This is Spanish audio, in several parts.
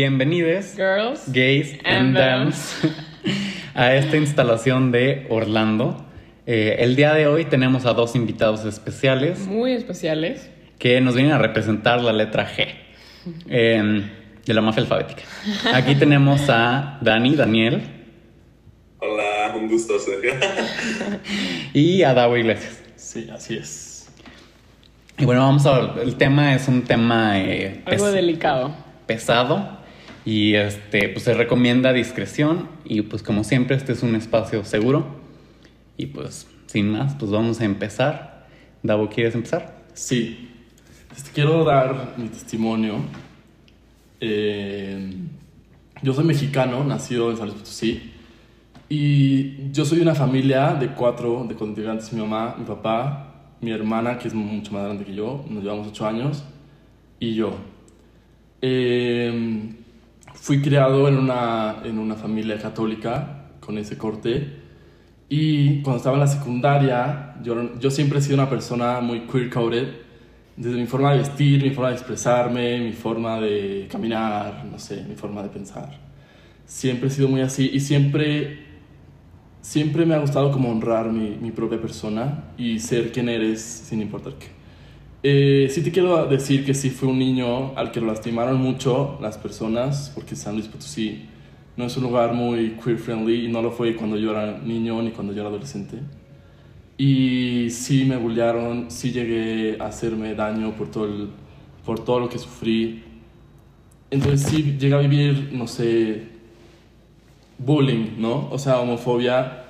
Bienvenidos, Girls, gays and dams, a esta instalación de Orlando. Eh, el día de hoy tenemos a dos invitados especiales muy especiales. que nos vienen a representar la letra G eh, de la mafia alfabética. Aquí tenemos a Dani, Daniel Hola, un gusto, Sergio. y a Davo Iglesias. Sí, así es. Y bueno, vamos a ver, el tema es un tema eh, Algo delicado. pesado y este pues se recomienda discreción y pues como siempre este es un espacio seguro y pues sin más pues vamos a empezar. Davo, ¿quieres empezar? Sí. Este, quiero dar mi testimonio. Eh, yo soy mexicano, nacido en San Luis Potosí. Y yo soy una familia de cuatro, de integrantes. Mi mamá, mi papá, mi hermana, que es mucho más grande que yo. Nos llevamos ocho años. Y yo. Eh, fui criado en una, en una familia católica con ese corte. Y cuando estaba en la secundaria, yo, yo siempre he sido una persona muy queer-coded. Desde mi forma de vestir, mi forma de expresarme, mi forma de caminar, no sé, mi forma de pensar. Siempre he sido muy así y siempre, siempre me ha gustado como honrar mi, mi propia persona y ser quien eres sin importar qué. Eh, sí te quiero decir que sí fue un niño al que lo lastimaron mucho las personas, porque San Luis Potosí no es un lugar muy queer friendly y no lo fue cuando yo era niño ni cuando yo era adolescente. Y sí me bullearon, sí llegué a hacerme daño por todo, por todo lo que sufrí. Entonces sí llegué a vivir, no sé, bullying, ¿no? O sea, homofobia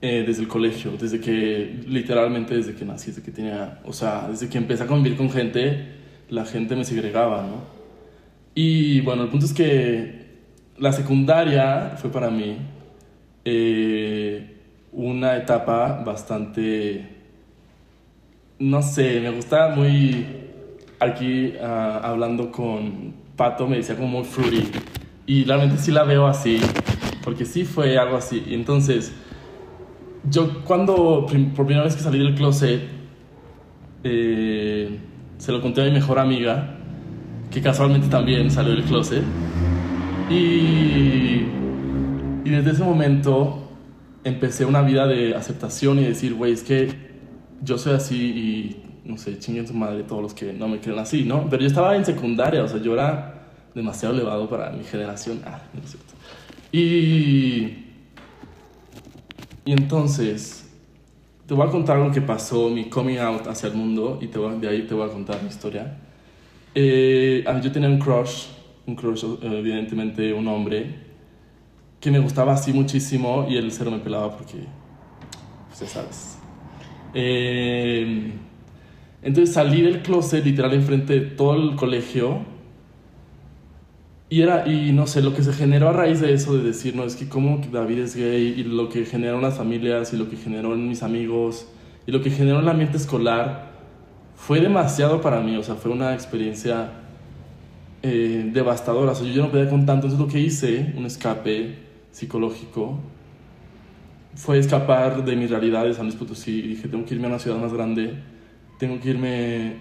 eh, desde el colegio, desde que, literalmente desde que nací, desde que tenía, o sea, desde que empecé a convivir con gente, la gente me segregaba, ¿no? Y bueno, el punto es que la secundaria fue para mí eh, una etapa bastante, no sé, me gustaba muy, aquí ah, hablando con Pato me decía como muy fruity, y realmente sí la veo así, porque sí fue algo así, entonces yo cuando por primera vez que salí del closet, eh, se lo conté a mi mejor amiga, que casualmente también salió del closet. Y, y desde ese momento empecé una vida de aceptación y decir, güey, es que yo soy así y, no sé, chinguen su madre todos los que no me creen así, ¿no? Pero yo estaba en secundaria, o sea, yo era demasiado elevado para mi generación. Ah, no es cierto. Y, y entonces, te voy a contar lo que pasó, mi coming out hacia el mundo, y te voy de ahí te voy a contar mi historia. Eh, yo tenía un crush, un crush, eh, evidentemente un hombre, que me gustaba así muchísimo y él cero me pelaba porque, pues ya sabes. Eh, entonces salí del closet literal enfrente de todo el colegio y era, y no sé, lo que se generó a raíz de eso, de decir, no, es que como David es gay, y lo que generó en las familias, y lo que generó en mis amigos, y lo que generó en el ambiente escolar, fue demasiado para mí, o sea, fue una experiencia eh, devastadora, o sea, yo no podía con tanto, entonces lo que hice, un escape psicológico, fue escapar de mi realidad de San Luis Potosí, y dije, tengo que irme a una ciudad más grande, tengo que irme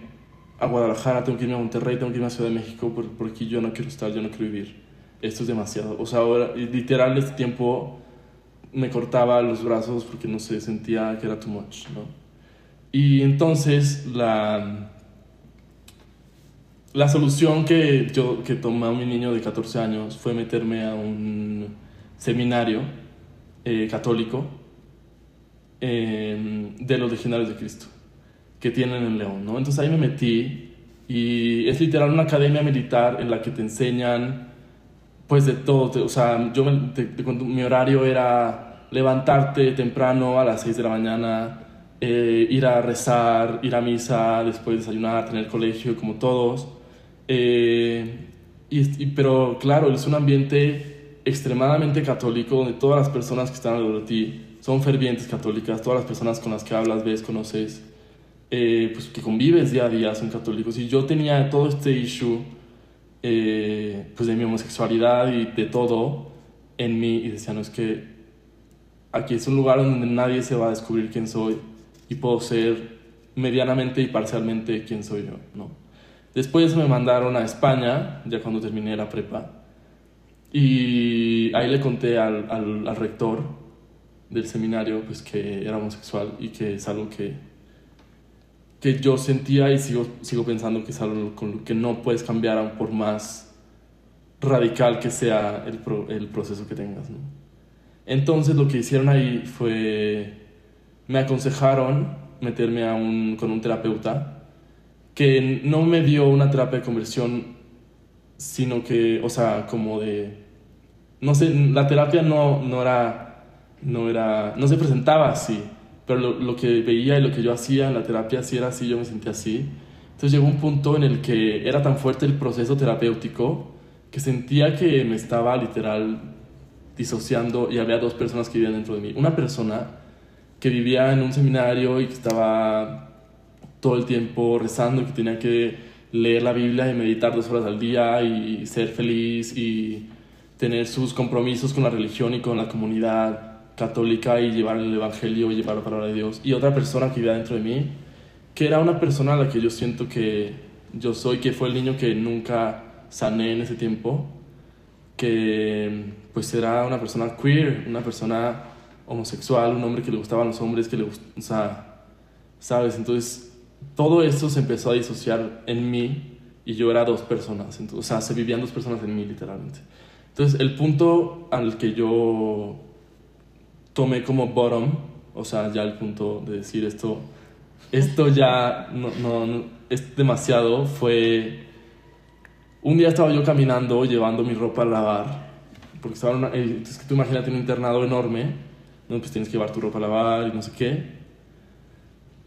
a Guadalajara, tengo que irme a Monterrey, tengo que irme a Ciudad de México, por- porque aquí yo no quiero estar, yo no quiero vivir. Esto es demasiado. O sea, ahora, literal, este tiempo me cortaba los brazos porque no sé, sentía que era too much, ¿no? Y entonces la, la solución que yo que tomé a mi niño de 14 años fue meterme a un seminario eh, católico eh, de los legionarios de Cristo que tienen en León, ¿no? Entonces ahí me metí y es literal una academia militar en la que te enseñan pues de todo, te- o sea, yo me- te- te mi horario era levantarte temprano a las 6 de la mañana, eh, ir a rezar, ir a misa, después desayunar, tener colegio como todos. Eh, y, y- pero claro, es un ambiente extremadamente católico donde todas las personas que están alrededor de ti son fervientes católicas, todas las personas con las que hablas, ves, conoces, eh, pues que convives día a día son católicos. Y yo tenía todo este issue eh, pues de mi homosexualidad y de todo en mí y decía, no, es que aquí es un lugar donde nadie se va a descubrir quién soy y puedo ser medianamente y parcialmente quién soy yo, ¿no? Después me mandaron a España, ya cuando terminé la prepa. Y ahí le conté al, al, al rector del seminario pues, que era homosexual y que es algo que, que yo sentía y sigo, sigo pensando que es algo con lo que no puedes cambiar aún por más radical que sea el, pro, el proceso que tengas. ¿no? Entonces lo que hicieron ahí fue, me aconsejaron meterme a un, con un terapeuta que no me dio una terapia de conversión, sino que, o sea, como de, no sé, la terapia no, no era, no era, no se presentaba así, pero lo, lo, que veía y lo que yo hacía en la terapia sí era así, yo me sentía así. Entonces llegó un punto en el que era tan fuerte el proceso terapéutico que sentía que me estaba literal disociando y había dos personas que vivían dentro de mí. Una persona que vivía en un seminario y que estaba todo el tiempo rezando que tenía que leer la Biblia y meditar dos horas al día y ser feliz y tener sus compromisos con la religión y con la comunidad católica y llevar el Evangelio y llevar la palabra de Dios. Y otra persona que vivía dentro de mí, que era una persona a la que yo siento que yo soy, que fue el niño que nunca sané en ese tiempo, que pues era una persona queer, una persona homosexual, un hombre que le gustaban los hombres, que le gustaba, o sea, ¿sabes? Entonces todo esto se empezó a disociar en mí y yo era dos personas, entonces, o sea, se vivían dos personas en mí literalmente. Entonces el punto al que yo tomé como bottom, o sea, ya el punto de decir esto, esto ya no, no, no es demasiado, fue... Un día estaba yo caminando llevando mi ropa a lavar, porque estaba una, es que tú imagínate un internado enorme, donde pues tienes que llevar tu ropa a lavar y no sé qué.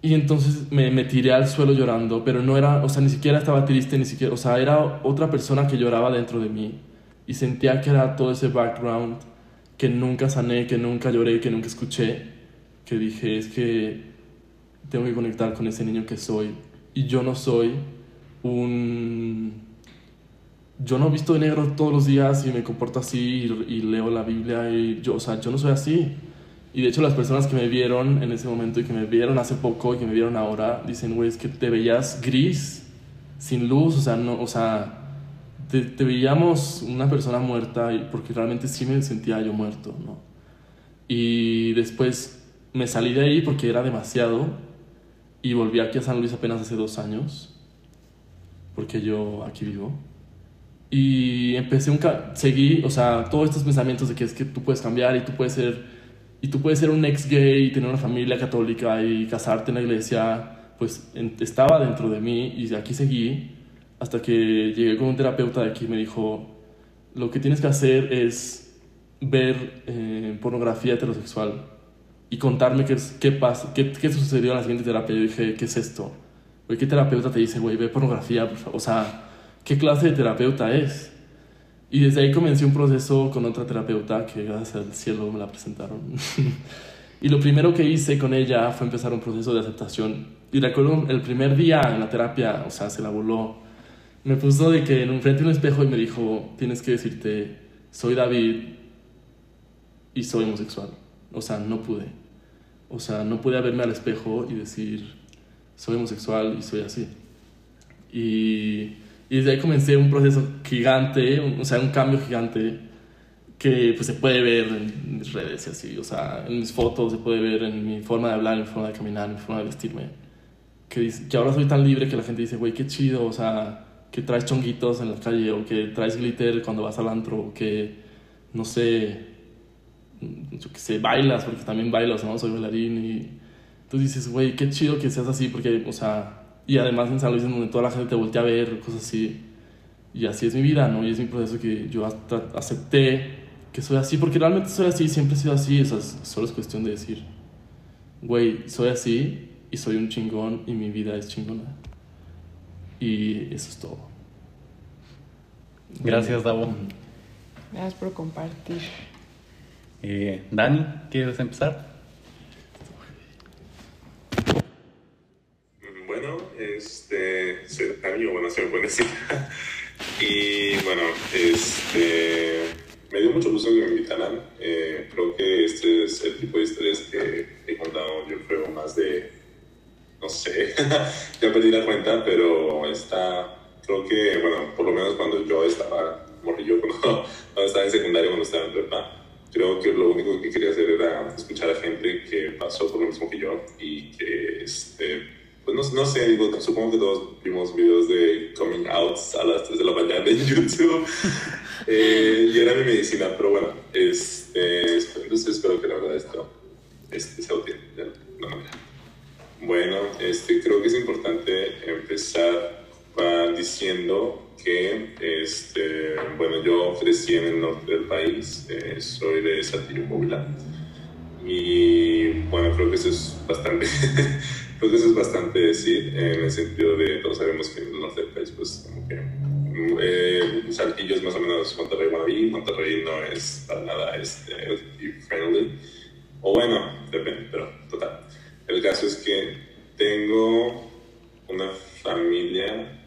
Y entonces me, me, tiré al suelo llorando, pero no era, o sea, ni siquiera estaba triste, ni siquiera, o sea, era otra persona que lloraba dentro de mí. Y sentía que era todo ese background que nunca sané, que nunca lloré, que nunca escuché, que dije, es que tengo que conectar con ese niño que soy. Y yo no soy un... Yo no visto de negro todos los días y me comporto así y, y leo la Biblia y yo, o sea, yo no soy así. Y de hecho las personas que me vieron en ese momento y que me vieron hace poco y que me vieron ahora, dicen, güey, es que te veías gris, sin luz, o sea, no, o sea, te, te, veíamos una persona muerta porque realmente sí me sentía yo muerto, ¿no? Y después me salí de ahí porque era demasiado y volví aquí a San Luis apenas hace dos años, porque yo aquí vivo. Y empecé un... Seguí, o sea, todos estos pensamientos de que es que tú puedes cambiar y tú puedes ser y tú puedes ser un ex gay y tener una familia católica y casarte en la iglesia, pues estaba dentro de mí y aquí seguí hasta que llegué con un terapeuta de aquí y me dijo, lo que tienes que hacer es ver eh, pornografía heterosexual y contarme qué, qué, pasa, qué, qué sucedió en la siguiente terapia. Yo dije, ¿qué es esto? ¿qué terapeuta te dice, güey, ve pornografía, por favor? O sea, ¿qué clase de terapeuta es? Y desde ahí comencé un proceso con otra terapeuta que gracias al cielo me la presentaron. y lo primero que hice con ella fue empezar un proceso de aceptación. Y recuerdo el primer día en la terapia, o sea, se la voló. Me puso de que en un frente a un espejo y me dijo, tienes que decirte, soy David y soy homosexual. O sea, no pude. O sea, no pude verme al espejo y decir, soy homosexual y soy así. Y y desde ahí comencé un proceso gigante, o sea, un cambio gigante que pues, se puede ver en mis redes y así, o sea, en mis fotos, se puede ver en mi forma de hablar, en mi forma de caminar, en mi forma de vestirme. Que, que ahora soy tan libre que la gente dice, güey, qué chido, o sea, que traes chonguitos en la calle, o que traes glitter cuando vas al antro, o que, no sé, yo que sé, bailas, porque también bailas, ¿no? Soy bailarín y tú dices, güey, qué chido que seas así, porque, o sea, y además en San Luis, en donde toda la gente te voltea a ver, cosas así. Y así es mi vida, ¿no? Y es mi proceso que yo acepté que soy así, porque realmente soy así, siempre he sido así. O sea, solo es cuestión de decir, güey, soy así y soy un chingón y mi vida es chingona. Y eso es todo. Gracias, Davo. Gracias por compartir. Eh, Dani, ¿quieres empezar? este, amigo, bueno, se me puede decir. y bueno, este, me dio mucho gusto que me invitaran. Eh, creo que este es el tipo de historias que he contado, yo creo, más de, no sé, ya perdí la cuenta, pero está, creo que, bueno, por lo menos cuando yo estaba morrillo, cuando, cuando estaba en secundaria, cuando estaba en prepa, creo que lo único que quería hacer era escuchar a gente que pasó por lo mismo que yo y que, este, pues no, no sé, digo, supongo que todos vimos videos de coming outs a las 3 de la mañana en YouTube eh, y era mi medicina, pero bueno, este, entonces espero que la verdad esto este, sea útil de alguna manera. Bueno, este, creo que es importante empezar diciendo que, este, bueno, yo crecí en el norte del país, eh, soy de Saltillo, Puebla, y bueno, creo que eso es bastante, creo que eso es bastante decir, en el sentido de, todos sabemos que en el norte del país, pues, como que eh, Saltillo es más o menos Monterrey, Guadalupe, Monterrey no es para nada este, friendly, o bueno, depende, pero total. El caso es que tengo una familia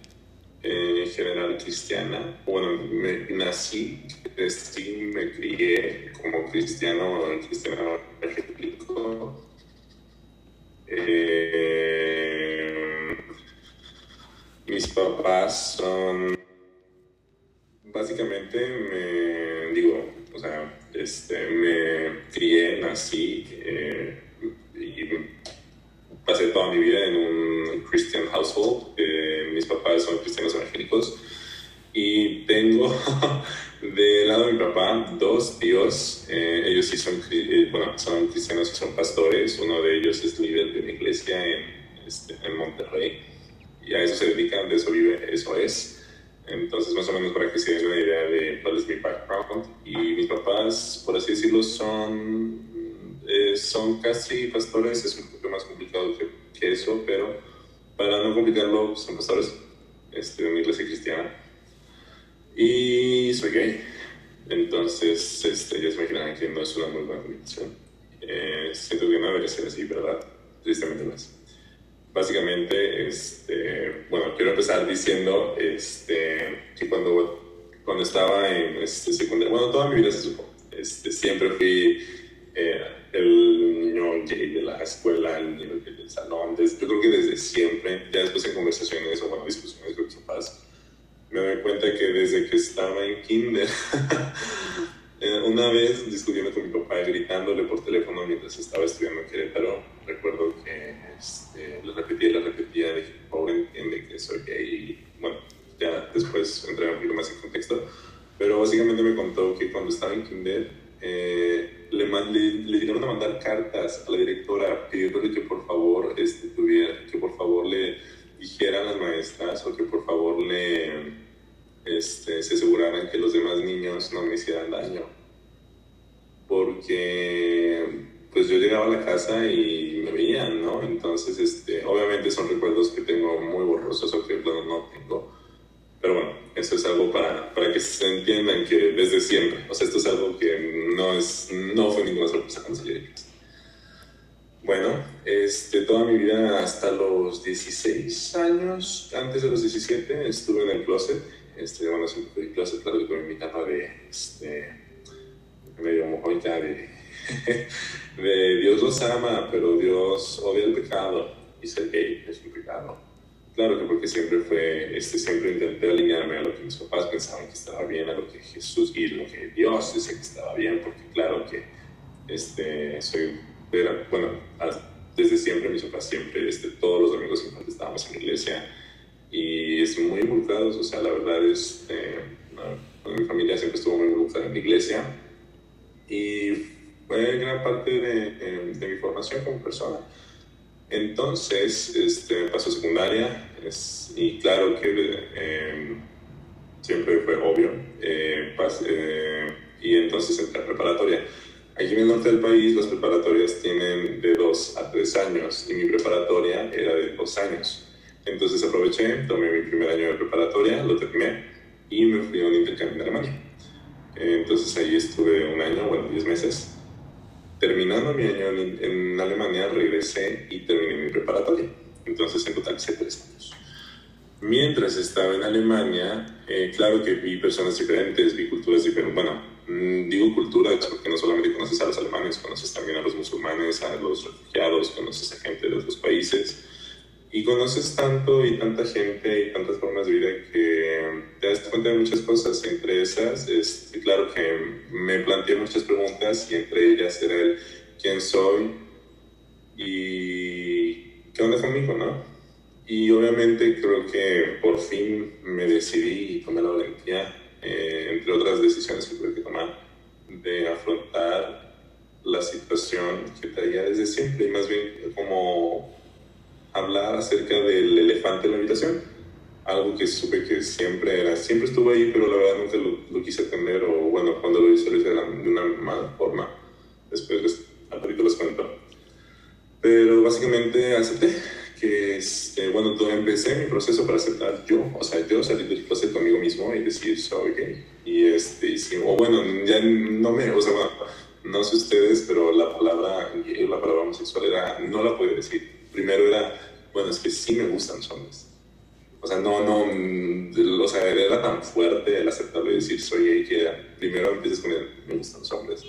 en general cristiana. Bueno, me, nací, crecí, me crié como cristiano, cristiano evangélico. Eh, mis papás son, básicamente, me digo, o sea, este, me crié, nací eh, y pasé toda mi vida en un Christian household. Eh, mis papás son cristianos evangélicos y tengo del lado de mi papá dos tíos. Eh, ellos sí son, eh, bueno, son cristianos son pastores. Uno de ellos es líder de una iglesia en, este, en Monterrey y a eso se dedican, de eso vive, eso es. Entonces, más o menos para que se den una idea de cuál es mi background. Y mis papás, por así decirlo, son eh, son casi pastores, es un poco más complicado que, eso, pero para no complicarlo, son pastores este, de una iglesia cristiana. Y soy gay. Entonces, este, ya se imaginan que no es una muy buena combinación. Eh, siento que no debería ser así, ¿verdad? Tristemente no es. Básicamente, este, bueno, quiero empezar diciendo este, que cuando, cuando estaba en este, secundaria, bueno, toda mi vida se supo, este, siempre fui eh, el niño gay de la escuela, el niño gay del salón. yo creo que desde siempre, ya después en conversaciones o bueno, discusiones con mis papás, me doy cuenta que desde que estaba en kinder, eh, una vez discutiendo con mi papá, gritándole por teléfono mientras estaba estudiando en Querétaro, recuerdo que este, le repetía le repetía, dije, pobre entiende que soy gay. Y bueno, ya después entré un poquito más en contexto, pero básicamente me contó que cuando estaba en kinder, eh, le, le, le, a mandar cartas a la directora pidiéndole que por favor este, tuviera, que por favor le dijeran las maestras o que por favor le este, se aseguraran que los demás niños no me hicieran daño. Porque pues yo llegaba a la casa y me veían, ¿no? Entonces, este, obviamente son recuerdos que tengo muy borrosos o que no tengo pero bueno, eso es algo para, para que se entiendan que desde siempre, o sea, esto es algo que no, es, no fue ninguna sorpresa cuando salí. Bueno, este, toda mi vida hasta los 16 años, antes de los 17, estuve en el closet. Este, bueno, siempre closet, claro que con mi capa de, este, medio mojita de, Dios los ama, pero Dios odia el pecado y ser gay es un pecado. Claro que porque siempre fue, este, siempre intenté alinearme a lo que mis papás pensaban que estaba bien, a lo que Jesús y lo que Dios decía que estaba bien, porque claro que este, soy, bueno, desde siempre mis papás siempre, este, todos los domingos estábamos en la iglesia y es muy involucrados, o sea, la verdad es, eh, mi familia siempre estuvo muy involucrada en la iglesia y fue gran parte de, de mi formación como persona. Entonces, este, pasó secundaria y claro que em, siempre fue obvio. Eh, eh, y entonces entré a preparatoria. Aquí en el norte del país las preparatorias tienen de dos a tres años y mi preparatoria era de dos años. Entonces aproveché, tomé mi primer año de preparatoria, lo terminé y me fui a un intercambio en Alemania. Entonces ahí estuve un año, bueno, diez meses terminando mi año en, Alemania, regresé y terminé mi preparatoria. Entonces, en total hice tres años. Mientras estaba en Alemania, eh, claro que vi personas diferentes, vi culturas diferentes. Bueno, mm, digo culturas porque no solamente conoces a los alemanes, conoces también a los musulmanes, a los refugiados, conoces a gente de otros países. Y conoces tanto y tanta gente y tantas formas de vida que cuenta de muchas cosas. Entre esas, este, claro que me planteé muchas preguntas y entre ellas era el quién soy y qué onda conmigo, ¿no? Y obviamente creo que por fin me decidí y tomé la valentía, eh, entre otras decisiones que tuve que tomar, de afrontar la situación que traía desde siempre y más bien como hablar acerca del elefante en la habitación. Algo que supe que siempre era, siempre estuvo ahí, pero la verdad nunca lo, lo quise atender o bueno, cuando lo hice lo hice de una mala forma. Después les, ratito les cuento. Pero básicamente acepté que, este, bueno, todo empecé mi proceso para aceptar yo, o sea, yo salir del closet conmigo mismo y decir soy gay. Y este, y sí, o bueno, ya no me, o sea, bueno, no sé ustedes, pero la palabra la palabra homosexual era, no la podía decir. Primero era, bueno, es que sí me gustan los hombres. O sea, no, no, mm, o sea, era tan fuerte el aceptarlo y decir soy gay que primero empiezas con el, me gustan los hombres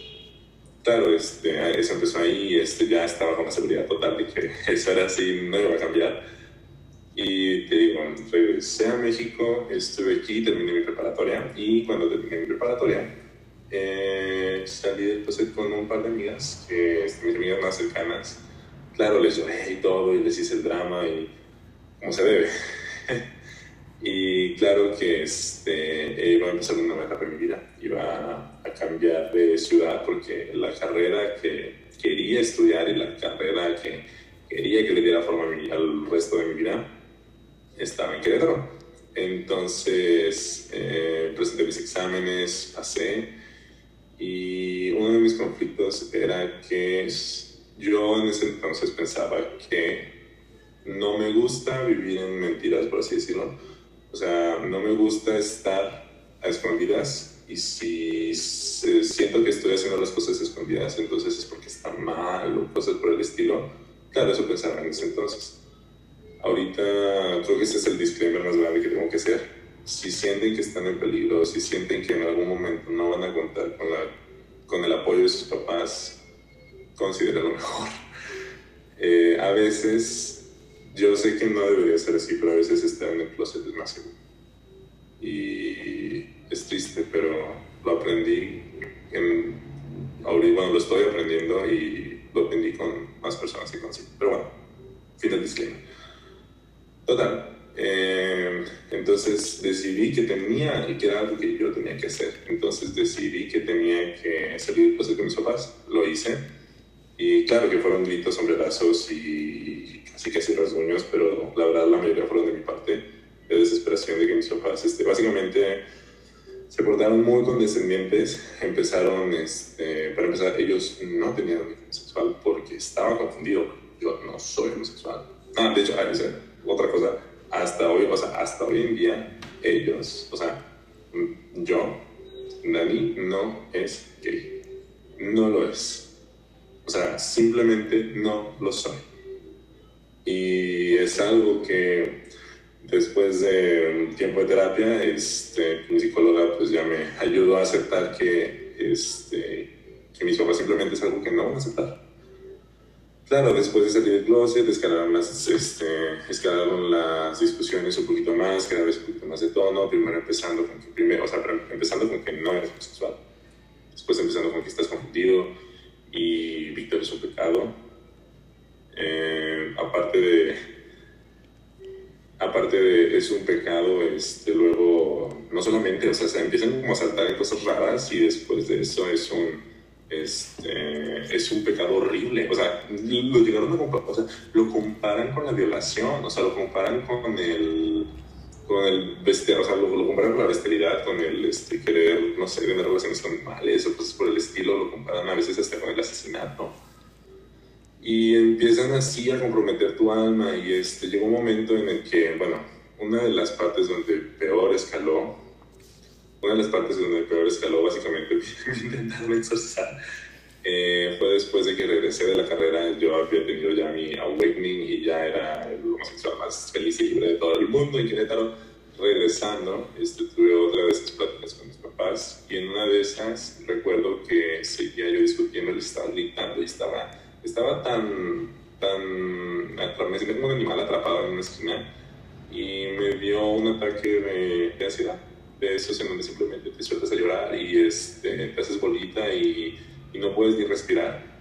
claro, este, eso empezó ahí, este, ya estaba con la seguridad total de que eso era así, no iba a cambiar. Y te digo, regresé a México, estuve aquí, terminé mi preparatoria y cuando terminé mi preparatoria eh, salí del closet con un par de amigas, que este, mis amigas más cercanas. Claro, les lloré y todo y les hice el drama y como se debe. y claro que este, iba a empezar una nueva etapa en mi vida, iba a cambiar de ciudad porque la carrera que quería estudiar y la carrera que quería que le diera forma al resto de mi vida estaba en Querétaro. Entonces eh, presenté mis exámenes, pasé y uno de mis conflictos era que yo en ese entonces pensaba que no me gusta vivir en mentiras, por así decirlo. O sea, no me gusta estar a escondidas y si siento que estoy haciendo las cosas escondidas, entonces es porque está mal o cosas por el estilo. Claro, eso pensaba en ese entonces. Ahorita creo que ese es el disclaimer más grande que tengo que hacer. Si sienten que están en peligro, si sienten que en algún momento no van a contar con, la, con el apoyo de sus papás, consideren lo mejor. Eh, a veces, yo sé que no debería ser así, pero a veces estar en el closet es más seguro. Y es triste, pero lo aprendí, en, bueno, lo estoy aprendiendo y lo aprendí con más personas que consigo. Pero bueno, fin del disclaimer. Total, eh, entonces decidí que tenía, y que era algo que yo tenía que hacer. Entonces decidí que tenía que salir pues, de mis papás. Lo hice. Y claro que fueron gritos, sombrerazos y casi casi rasguños, pero la verdad la mayoría fueron de mi parte, de desesperación de que mis papás, este, básicamente se portaron muy condescendientes, empezaron, este, para empezar, ellos no tenían origen sexual porque estaban confundidos. Yo no soy homosexual. Ah, de hecho, otra cosa, hasta hoy, o sea, hasta hoy en día, ellos, o sea, yo, Dani, no es gay. No lo es. O sea, simplemente no lo soy. Y es algo que después de un tiempo de terapia, este, mi psicóloga pues ya me ayudó a aceptar que, este, que mis papás simplemente es algo que no van a aceptar. Claro, después de salir del closet, escalaron las, este, escalaron las discusiones un poquito más, cada vez un poquito más de tono, primero empezando con que, primero, o sea, empezando con que no eres homosexual, después empezando con que estás confundido y Víctor es un pecado. Eh, aparte de aparte de es un pecado, este, luego, no solamente, o sea, se empiezan como a saltar en cosas raras y después de eso es un, este, es un pecado horrible. O sea, lo llegaron a comparar, o sea, lo comparan con la violación, o sea, lo comparan con el, con el vestir, o sea, lo, lo, comparan con la bestialidad, con el este, querer, no sé, tener relaciones con animales o cosas por el estilo, lo comparan a veces hasta con el asesinato. Y empiezan así a comprometer tu alma y este, llegó un momento en el que, bueno, una de las partes donde peor escaló, una de las partes donde peor escaló básicamente intentaron exorcizar, fue después de que regresé de la carrera, yo había tenido ya mi awakening y ya era el homosexual más feliz y libre de todo el mundo en Querétaro. Regresando, este, tuve otra de esas pláticas con mis papás y en una de esas recuerdo que seguía yo discutiendo, les estaba gritando y estaba estaba tan, tan, me sentí como un animal atrapado en una esquina y me dio un ataque de, ansiedad, de esos en donde simplemente te sueltas a llorar y este, te haces bolita y, y no puedes ni respirar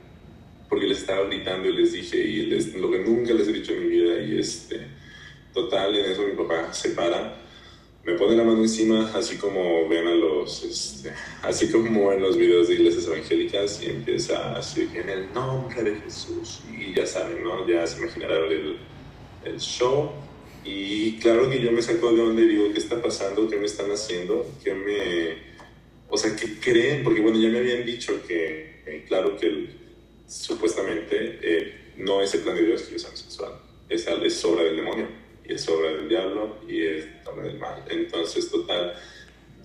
porque les estaba gritando y les dije y les, lo que nunca les he dicho en mi vida y este total en eso mi papá se para me pone la mano encima así como ven a los este, así como en los videos de iglesias evangélicas y empieza así en el nombre de Jesús y ya saben no ya se imaginarán el, el show y claro que yo me saco de donde digo qué está pasando qué me están haciendo qué me o sea qué creen porque bueno ya me habían dicho que eh, claro que supuestamente eh, no es el plan de Dios que sea homosexual, es, es obra del demonio, y es obra del diablo, y es obra del mal. Entonces, total,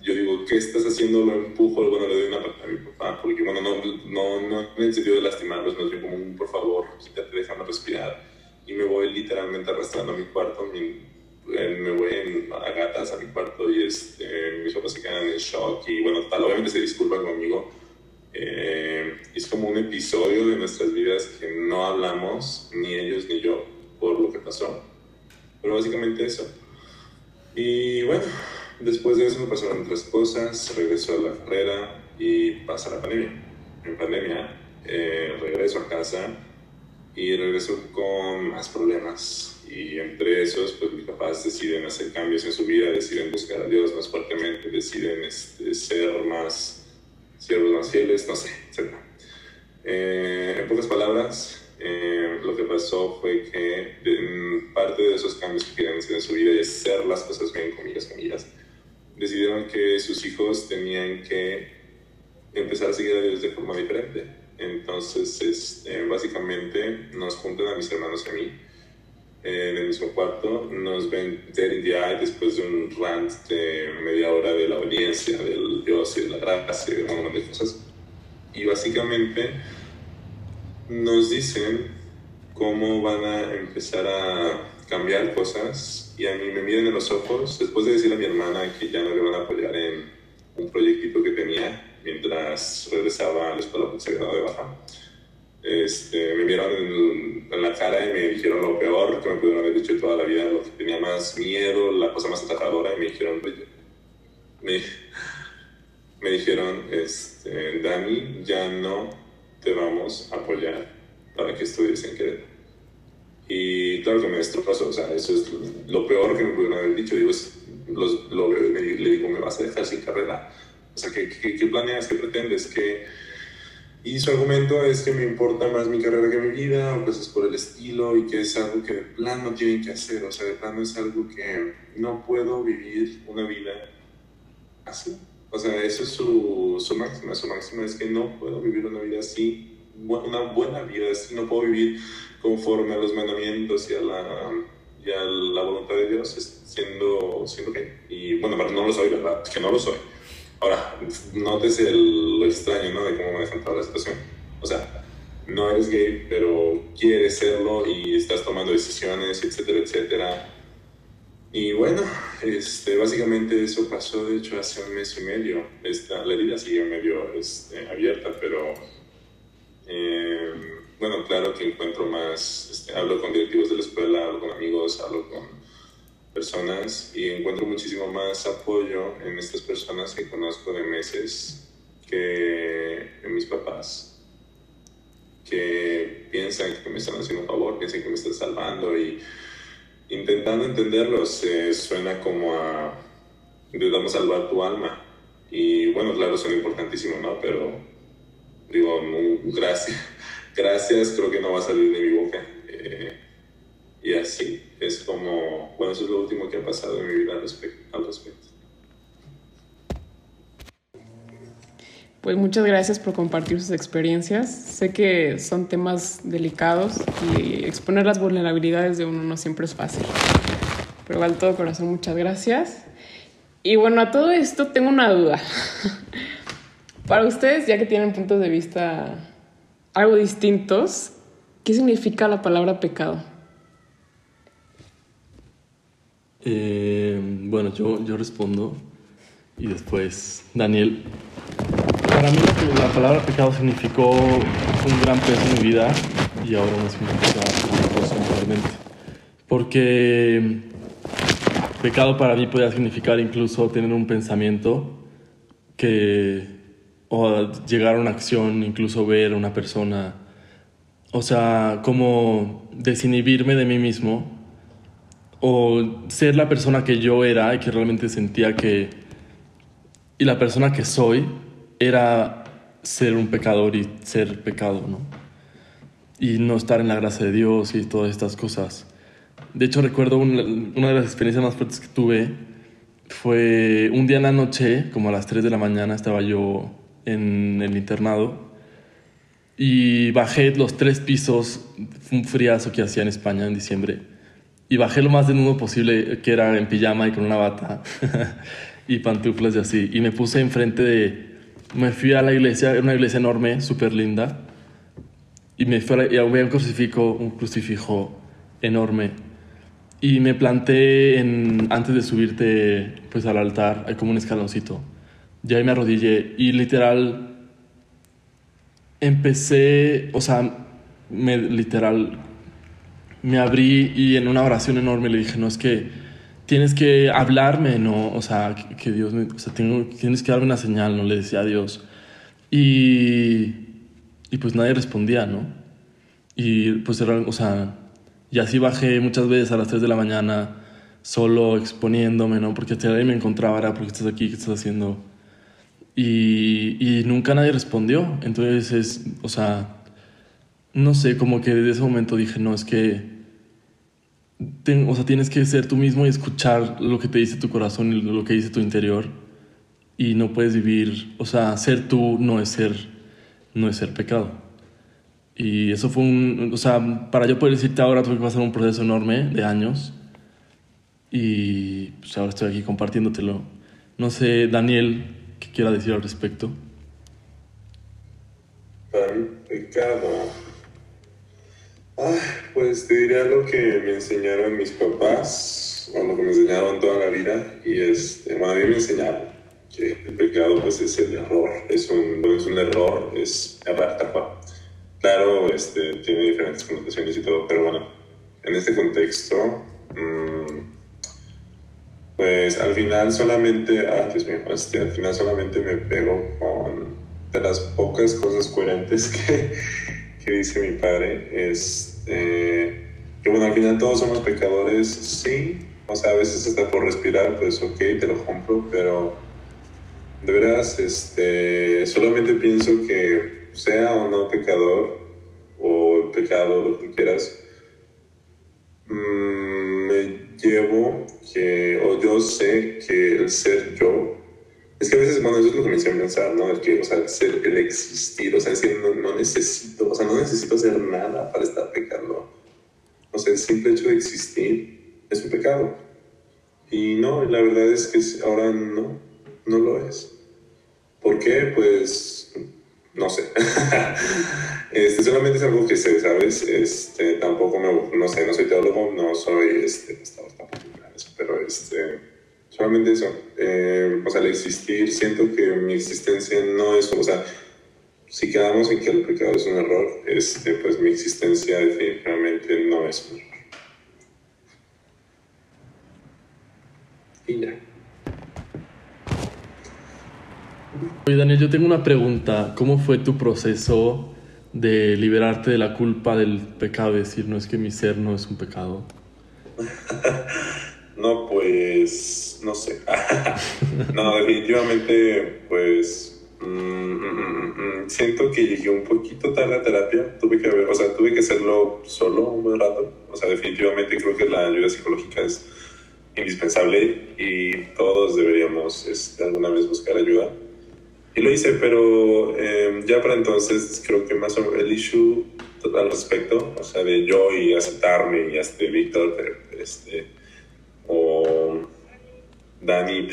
yo digo, ¿qué estás haciendo? Lo empujo, bueno, le doy una patada a mi papá, porque bueno, no, no, no en el sentido de lastimarlos, no digo como un, por favor, quítate, déjame respirar, y me voy literalmente arrastrando a mi cuarto, mi, me voy en, a gatas a mi cuarto y este, mis papás se quedan en shock y bueno, tal, obviamente se disculpan conmigo, eh, es como un episodio de nuestras vidas que no hablamos, ni ellos ni yo, por lo que pasó. Pero básicamente eso. Y bueno, después de eso me pasaron otras cosas, regreso a la carrera y pasa la pandemia. En pandemia eh, regreso a casa y regreso con más problemas. Y entre esos, pues mis papás deciden hacer cambios en su vida, deciden buscar a Dios más fuertemente, deciden este, ser más siervos más fieles, no sé, etc. Eh, en pocas palabras, eh, lo que pasó fue que en parte de esos cambios que querían hacer en su vida y hacer las cosas bien, comillas, comillas, decidieron que sus hijos tenían que empezar a seguir a Dios de forma diferente. Entonces, este, básicamente, nos juntan a mis hermanos y a mí en el mismo cuarto, nos ven eye después de un rant de media hora de la audiencia, del Dios y de la gracia y de un montón de cosas. Y básicamente nos dicen cómo van a empezar a cambiar cosas. Y a mí me miran en los ojos después de decir a mi hermana que ya no le van a apoyar en un proyectito que tenía mientras regresaba a la escuela sagrado de baja este, me vieron en, la cara y me dijeron lo peor que me pudieron haber dicho toda la vida, lo que tenía más miedo, la cosa más aterradora, y me dijeron, me, me dijeron, este, Dani, ya no te vamos a apoyar para que estudies en Querétaro. Y claro que me destrozó, o sea, eso es lo peor que me pudieron haber dicho. Digo, los, lo y le digo, ¿me vas a dejar sin carrera? O sea, ¿qué, qué, qué planeas? ¿Qué pretendes? ¿Qué, y su argumento es que me importa más mi carrera que mi vida o cosas por el estilo y que es algo que de plano tienen que hacer. O sea, de plano es algo que no puedo vivir una vida así. O sea, eso es su, su máxima. Su máxima es que no puedo vivir una vida así, una buena vida así. No puedo vivir conforme a los mandamientos y a la, y a la voluntad de Dios siendo, siendo gay. Y bueno, no lo soy, ¿verdad? Que no lo soy. Ahora, nótese lo extraño, ¿no? De cómo manejan toda la situación. O sea, no eres gay, pero quieres serlo y estás tomando decisiones, etcétera, etcétera. Y bueno, este, básicamente eso pasó, de hecho, hace un mes y medio. Esta, la herida sigue medio este, abierta, pero eh, bueno, claro que encuentro más, este, hablo con directivos de la escuela, hablo con amigos, hablo con personas y encuentro muchísimo más apoyo en estas personas que conozco de meses que en mis papás, que piensan que me están haciendo un favor, piensan que me están salvando y intentando entenderlos suena como a intentamos salvar tu alma y bueno, claro, son importantísimo, ¿no? Pero digo, gracias, gracias creo que no va a salir de mi boca. Eh, y así es como, bueno, eso es lo último que ha pasado en mi vida al respecto. Pues muchas gracias por compartir sus experiencias. Sé que son temas delicados y exponer las vulnerabilidades de uno no siempre es fácil. Pero al todo corazón, muchas gracias. Y bueno, a todo esto tengo una duda. Para ustedes, ya que tienen puntos de vista algo distintos, ¿qué significa la palabra pecado? Eh, bueno, yo, yo respondo y después Daniel. Para mí la palabra pecado significó un gran peso en mi vida y ahora no significa una cosa realmente. Porque Pecado para mí podría significar incluso tener un pensamiento que, o llegar a una acción, incluso ver a una persona, o sea, como desinhibirme de mí mismo o ser la persona que yo era y que realmente sentía que, y la persona que soy era ser un pecador y ser pecado, ¿no? Y no estar en la gracia de Dios y todas estas cosas. De hecho, recuerdo una, de las experiencias más fuertes que tuve fue un día en la noche, como a las 3 de la mañana, estaba yo en el internado y bajé los tres pisos, fue un friazo que hacía en España en diciembre, y bajé lo más desnudo posible, que era en pijama y con una bata y pantuflas y así, y me puse enfrente de, me fui a la iglesia, era una iglesia enorme, súper linda, y me fui a, y había un crucifijo, un crucifijo enorme y me planté en, antes de subirte pues al altar, hay como un escaloncito. Y ahí me arrodillé y literal empecé, o sea, me, literal me abrí y en una oración enorme le dije, no es que tienes que hablarme, ¿no? O sea, que, Dios me, o sea, tienes que darme una señal, ¿no? Le decía a Dios. Y, y pues nadie respondía, ¿no? Y pues era, o sea, y así bajé muchas veces a las 3 de la mañana, solo exponiéndome, ¿no? Porque hasta ahí me encontraba, era, ¿por qué estás aquí? ¿Qué estás haciendo? Y, y nunca nadie respondió. Entonces, es, o sea, no sé, como que desde ese momento dije, no, es que, o sea, tienes que ser tú mismo y escuchar lo que te dice tu corazón y lo que dice tu interior. Y no puedes vivir, o sea, ser tú no es ser, no es ser pecado. Y eso fue un, o sea, para yo poder decirte ahora tuve que pasar un proceso enorme de años. Y pues ahora estoy aquí compartiéndotelo. No sé, Daniel, ¿qué quiera decir al respecto? Para pecado. Pues te diría lo que me enseñaron mis papás, o lo que me enseñaron toda la vida. Y este, a mí me enseñaron que el pecado pues es el error, es un, es un error, es errar Claro, este, tiene diferentes connotaciones y todo, pero bueno, en este contexto, mmm, pues al final solamente, ah, Dios mío, este, al final solamente me pego con de las pocas cosas coherentes que, que dice mi padre, este, que bueno, al final todos somos pecadores, sí, o sea, a veces hasta por respirar, pues ok, te lo compro, pero de veras, este, solamente pienso que sea o no pecador, o pecado, lo que quieras, mm, me llevo que, o yo sé que el ser yo, es que a veces, bueno, eso es lo que me hicieron pensar, ¿no? El que, o sea, el existir, o sea, es no, no, necesito, o sea, no necesito hacer nada para estar pecando. O sea, el simple hecho de existir es un pecado. Y no, la verdad es que ahora no, no lo es. ¿Por qué? Pues no sé. este, solamente es algo que sé, ¿sabes? Este, tampoco me, no sé, no soy teólogo, no soy, este, pero este, solamente eso. Eh, o sea, al existir, siento que mi existencia no es, o sea, si quedamos en que el pecado es un error, este, pues mi existencia definitivamente no es un error. Y ya. Oye, Daniel, yo tengo una pregunta. ¿Cómo fue tu proceso de liberarte de la culpa del pecado? decir, no es que mi ser no es un pecado. no, pues, no sé. no, definitivamente, pues, mm, mm, mm, siento que llegué un poquito tarde a terapia. Tuve que, o sea, tuve que hacerlo solo un buen rato. O sea, definitivamente creo que la ayuda psicológica es indispensable y todos deberíamos este, alguna vez buscar ayuda. Y lo hice, pero em, ya para entonces creo que más o menos el issue al respecto, o sea, de yo y aceptarme y hasta Víctor, este, o Dani,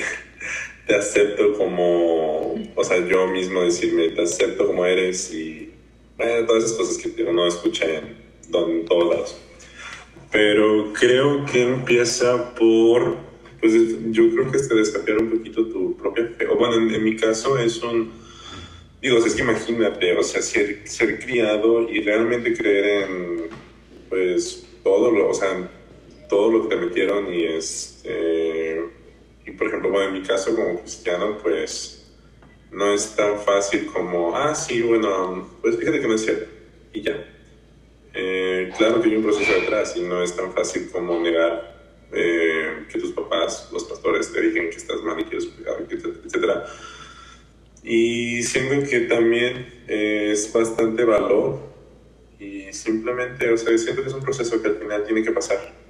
te acepto como, o sea, yo mismo decirme, te acepto como eres y todas esas cosas que uno escucha en, en todos lados. Pero creo que empieza por pues yo creo que es desafiar un poquito tu propia fe. O bueno, en, mi caso es un, digo, es que imagínate, o sea, ser, ser criado y realmente creer en, pues, todo lo, o sea, todo lo que te metieron y este y por ejemplo bueno en mi caso como cristiano pues no es tan fácil como ah sí bueno pues fíjate que no es cierto y ya eh, claro que hay un proceso detrás y no es tan fácil como negar eh, que tus papás los pastores te digan que estás mal y que eres etcétera y siento que también es bastante valor y simplemente, o sea, siento que es un proceso que al final tiene que pasar.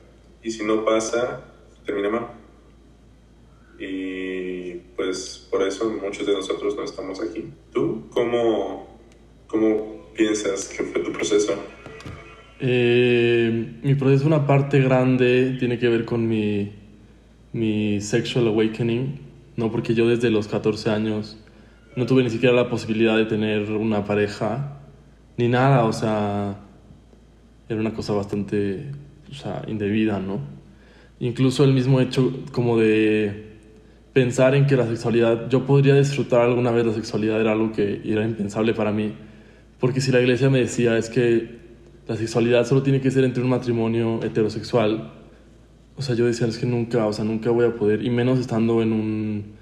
Y si no pasa, termina mal. Y pues por eso muchos de nosotros no estamos aquí. ¿Tú cómo, cómo piensas que fue tu proceso? Eh, mi proceso, una parte grande, tiene que ver con mi, mi sexual awakening. No porque yo desde los 14 años no tuve ni siquiera la posibilidad de tener una pareja, ni nada, o sea, era una cosa bastante, o sea, indebida, ¿no? Incluso el mismo hecho como de pensar en que la sexualidad, yo podría disfrutar alguna vez la sexualidad era algo que era impensable para mí, porque si la iglesia me decía es que la sexualidad solo tiene que ser entre un matrimonio heterosexual, o sea, yo decía es que nunca, o sea, nunca voy a poder, y menos estando en un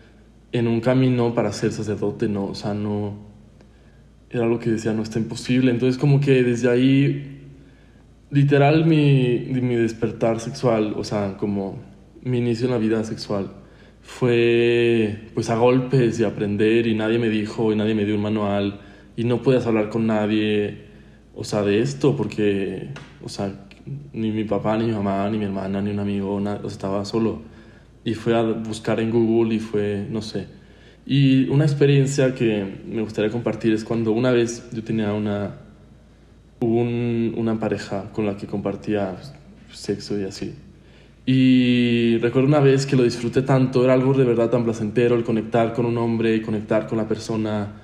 en un camino para ser sacerdote, no, o sea, no, era algo que decía, no está imposible. Entonces como que desde ahí, literal mi, mi despertar sexual, o sea, como mi inicio en la vida sexual, fue pues a golpes y aprender y nadie me dijo y nadie me dio un manual y no podías hablar con nadie, o sea, de esto porque, o sea, ni mi papá, ni mi mamá, ni mi hermana, ni un amigo, nada, o sea, estaba solo y fue a buscar en Google y fue, no sé. Y una experiencia que me gustaría compartir es cuando una vez yo tenía una, un, una pareja con la que compartía sexo y así. Y recuerdo una vez que lo disfruté tanto, era algo de verdad tan placentero el conectar con un hombre, conectar con la persona,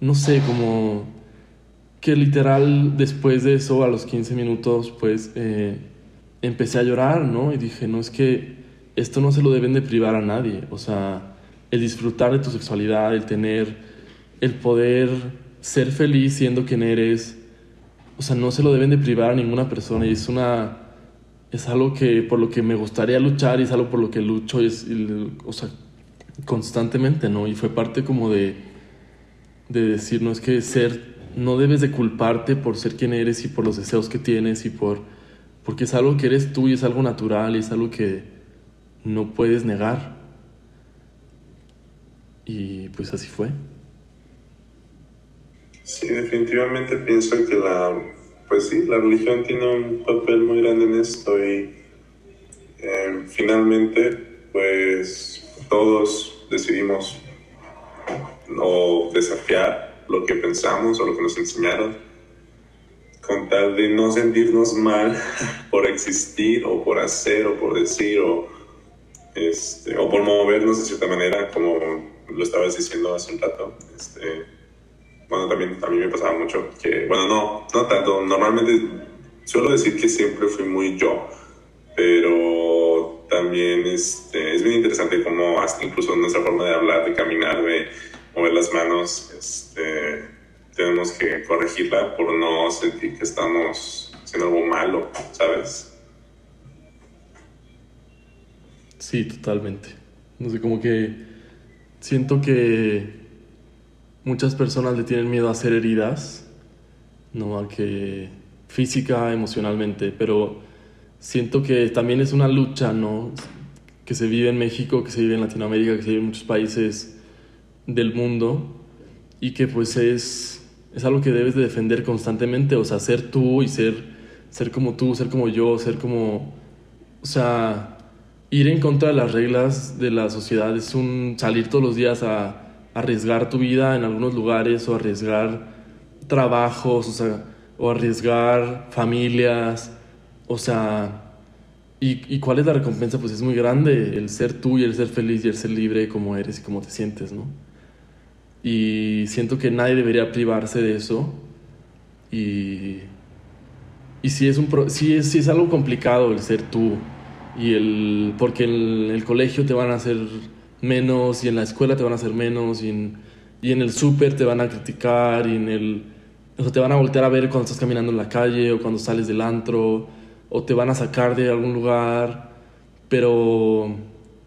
no sé, como que literal después de eso, a los 15 minutos, pues eh, empecé a llorar, ¿no? Y dije, no, es que esto no se lo deben de privar a nadie. O sea, el disfrutar de tu sexualidad, el tener, el poder ser feliz siendo quien eres, o sea, no se lo deben de privar a ninguna persona. Y es una, es algo que por lo que me gustaría luchar y es algo por lo que lucho, es, o sea, constantemente, ¿no? Y fue parte como de, de decir, no es que ser, no debes de culparte por ser quien eres y por los deseos que tienes y por, porque es algo que eres tú y es algo natural y es algo que, no puedes negar. Y pues así fue. Sí, definitivamente pienso que la, pues sí, la religión tiene un papel muy grande en esto y eh, finalmente pues todos decidimos no desafiar lo que pensamos o lo que nos enseñaron con tal de no sentirnos mal por existir o por hacer o por decir o este, o por movernos de cierta manera, como lo estabas diciendo hace un rato. Este, bueno, también a mí me pasaba mucho que, bueno, no, no tanto, normalmente suelo decir que siempre fui muy yo, pero también este, es bien interesante cómo hasta incluso nuestra forma de hablar, de caminar, de mover las manos, este, tenemos que corregirla por no sentir que estamos haciendo algo malo, ¿sabes? Sí, totalmente. No sé, como que siento que muchas personas le tienen miedo a hacer heridas, no a que física, emocionalmente, pero siento que también es una lucha, ¿no? Que se vive en México, que se vive en Latinoamérica, que se vive en muchos países del mundo y que pues es, es algo que debes de defender constantemente, o sea, ser tú y ser, ser como tú, ser como yo, ser como, o sea, ir en contra de las reglas de la sociedad es un salir todos los días a, arriesgar tu vida en algunos lugares o arriesgar trabajos, o o arriesgar familias, o sea, ¿y, ¿y, cuál es la recompensa? Pues es muy grande el ser tú y el ser feliz y el ser libre como eres y como te sientes, ¿no? Y siento que nadie debería privarse de eso y, y si es, un, si es, si es algo complicado el ser tú y el, porque en el colegio te van a hacer menos y en la escuela te van a hacer menos y en, y en el súper te van a criticar y en el, o te van a voltear a ver cuando estás caminando en la calle o cuando sales del antro o te van a sacar de algún lugar, pero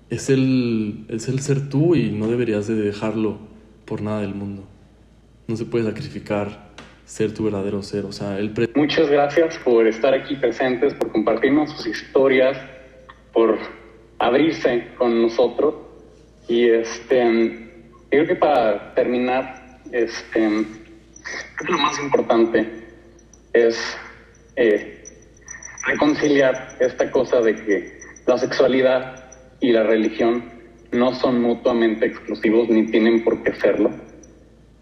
es el, es el ser tú y no deberías de dejarlo por nada del mundo. No se puede sacrificar ser tu verdadero ser, o sea, el Muchas gracias por estar aquí presentes, por compartirnos sus historias, por abrirse con nosotros. Y este, creo que para terminar, este, lo más importante es eh, reconciliar esta cosa de que la sexualidad y la religión no son mutuamente exclusivos ni tienen por qué serlo.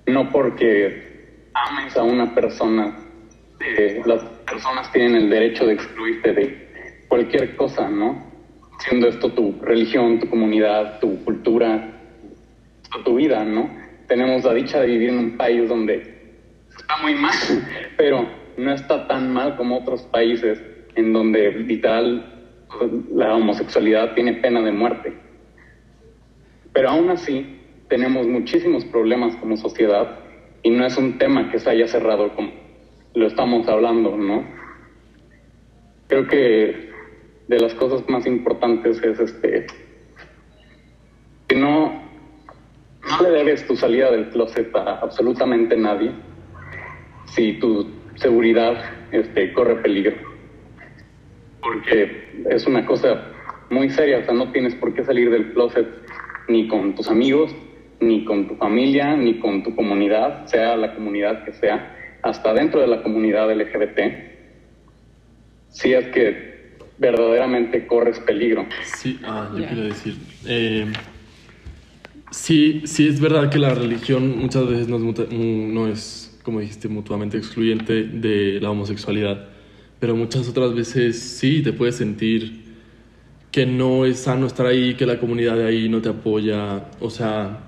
No porque ames a una persona, eh, las personas tienen el derecho de excluirte de cualquier cosa, ¿no? Siendo esto tu religión, tu comunidad, tu cultura, tu vida, ¿no? Tenemos la dicha de vivir en un país donde está muy mal, pero no está tan mal como otros países en donde literal la homosexualidad tiene pena de muerte. Pero aún así tenemos muchísimos problemas como sociedad y no es un tema que se haya cerrado como lo estamos hablando, ¿no? Creo que de las cosas más importantes es este que no, no le debes tu salida del closet a absolutamente nadie si tu seguridad este, corre peligro. Porque es una cosa muy seria, o sea, no tienes por qué salir del closet ni con tus amigos, ni con tu familia, ni con tu comunidad, sea la comunidad que sea, hasta dentro de la comunidad LGBT, si es que verdaderamente corres peligro. Sí, ah, yo quiero decir, eh, sí, sí es verdad que la religión muchas veces no es, no es, como dijiste, mutuamente excluyente de la homosexualidad, pero muchas otras veces sí te puedes sentir que no es sano estar ahí, que la comunidad de ahí no te apoya. O sea,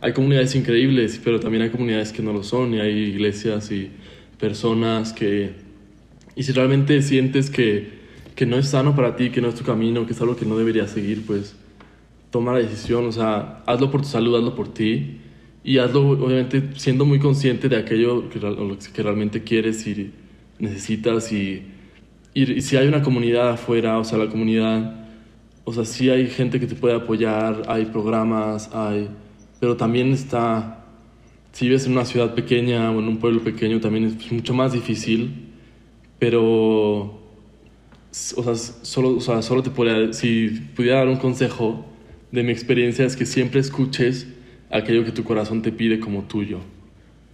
hay comunidades increíbles, pero también hay comunidades que no lo son, y hay iglesias y personas que... Y si realmente sientes que, que no es sano para ti, que no es tu camino, que es algo que no deberías seguir, pues toma la decisión, o sea, hazlo por tu salud, hazlo por ti, y hazlo obviamente siendo muy consciente de aquello que, que realmente quieres y necesitas, y, y, y si hay una comunidad afuera, o sea, la comunidad o sea, sí hay gente que te puede apoyar, hay programas, hay... Pero también está... Si vives en una ciudad pequeña o en un pueblo pequeño también es mucho más difícil, pero... O sea, solo, o sea, solo te podría... Si pudiera dar un consejo de mi experiencia es que siempre escuches aquello que tu corazón te pide como tuyo.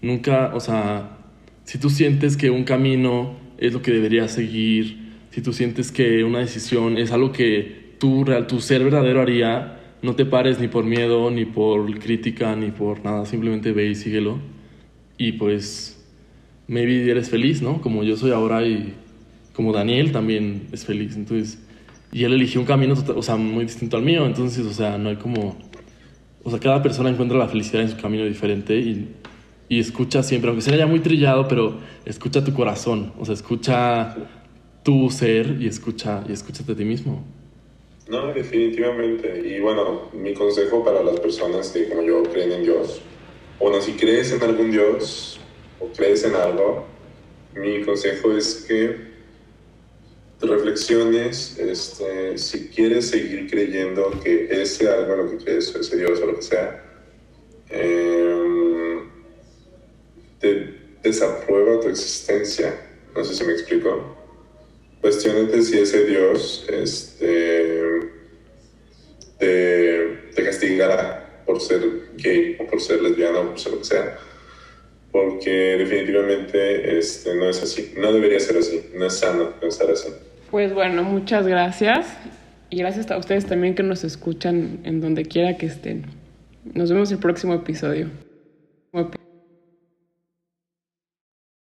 Nunca, o sea, si tú sientes que un camino es lo que deberías seguir, si tú sientes que una decisión es algo que tu, tu ser verdadero haría, no te pares ni por miedo, ni por crítica, ni por nada, simplemente ve y síguelo. Y pues, maybe eres feliz, ¿no? Como yo soy ahora y como Daniel también es feliz. Entonces, y él eligió un camino, o sea, muy distinto al mío. Entonces, o sea, no hay como... O sea, cada persona encuentra la felicidad en su camino diferente y, y escucha siempre, aunque sea ya muy trillado, pero escucha tu corazón. O sea, escucha tu ser y escucha, y escúchate a ti mismo. No, definitivamente. Y bueno, mi consejo para las personas que como yo creen en Dios, o no, si crees en algún Dios o crees en algo, mi consejo es que reflexiones este, si quieres seguir creyendo que ese algo, lo que crees, ese Dios o lo que sea, em, te desaprueba tu existencia. No sé si me explico. Cuestiónate si ese Dios este, te, castigará por ser gay o por ser lesbiana o por ser lo que sea. Porque definitivamente este, no es así. No debería ser así. No es sano pensar así. Pues bueno, muchas gracias. Y gracias a ustedes también que nos escuchan en donde quiera que estén. Nos vemos el próximo episodio.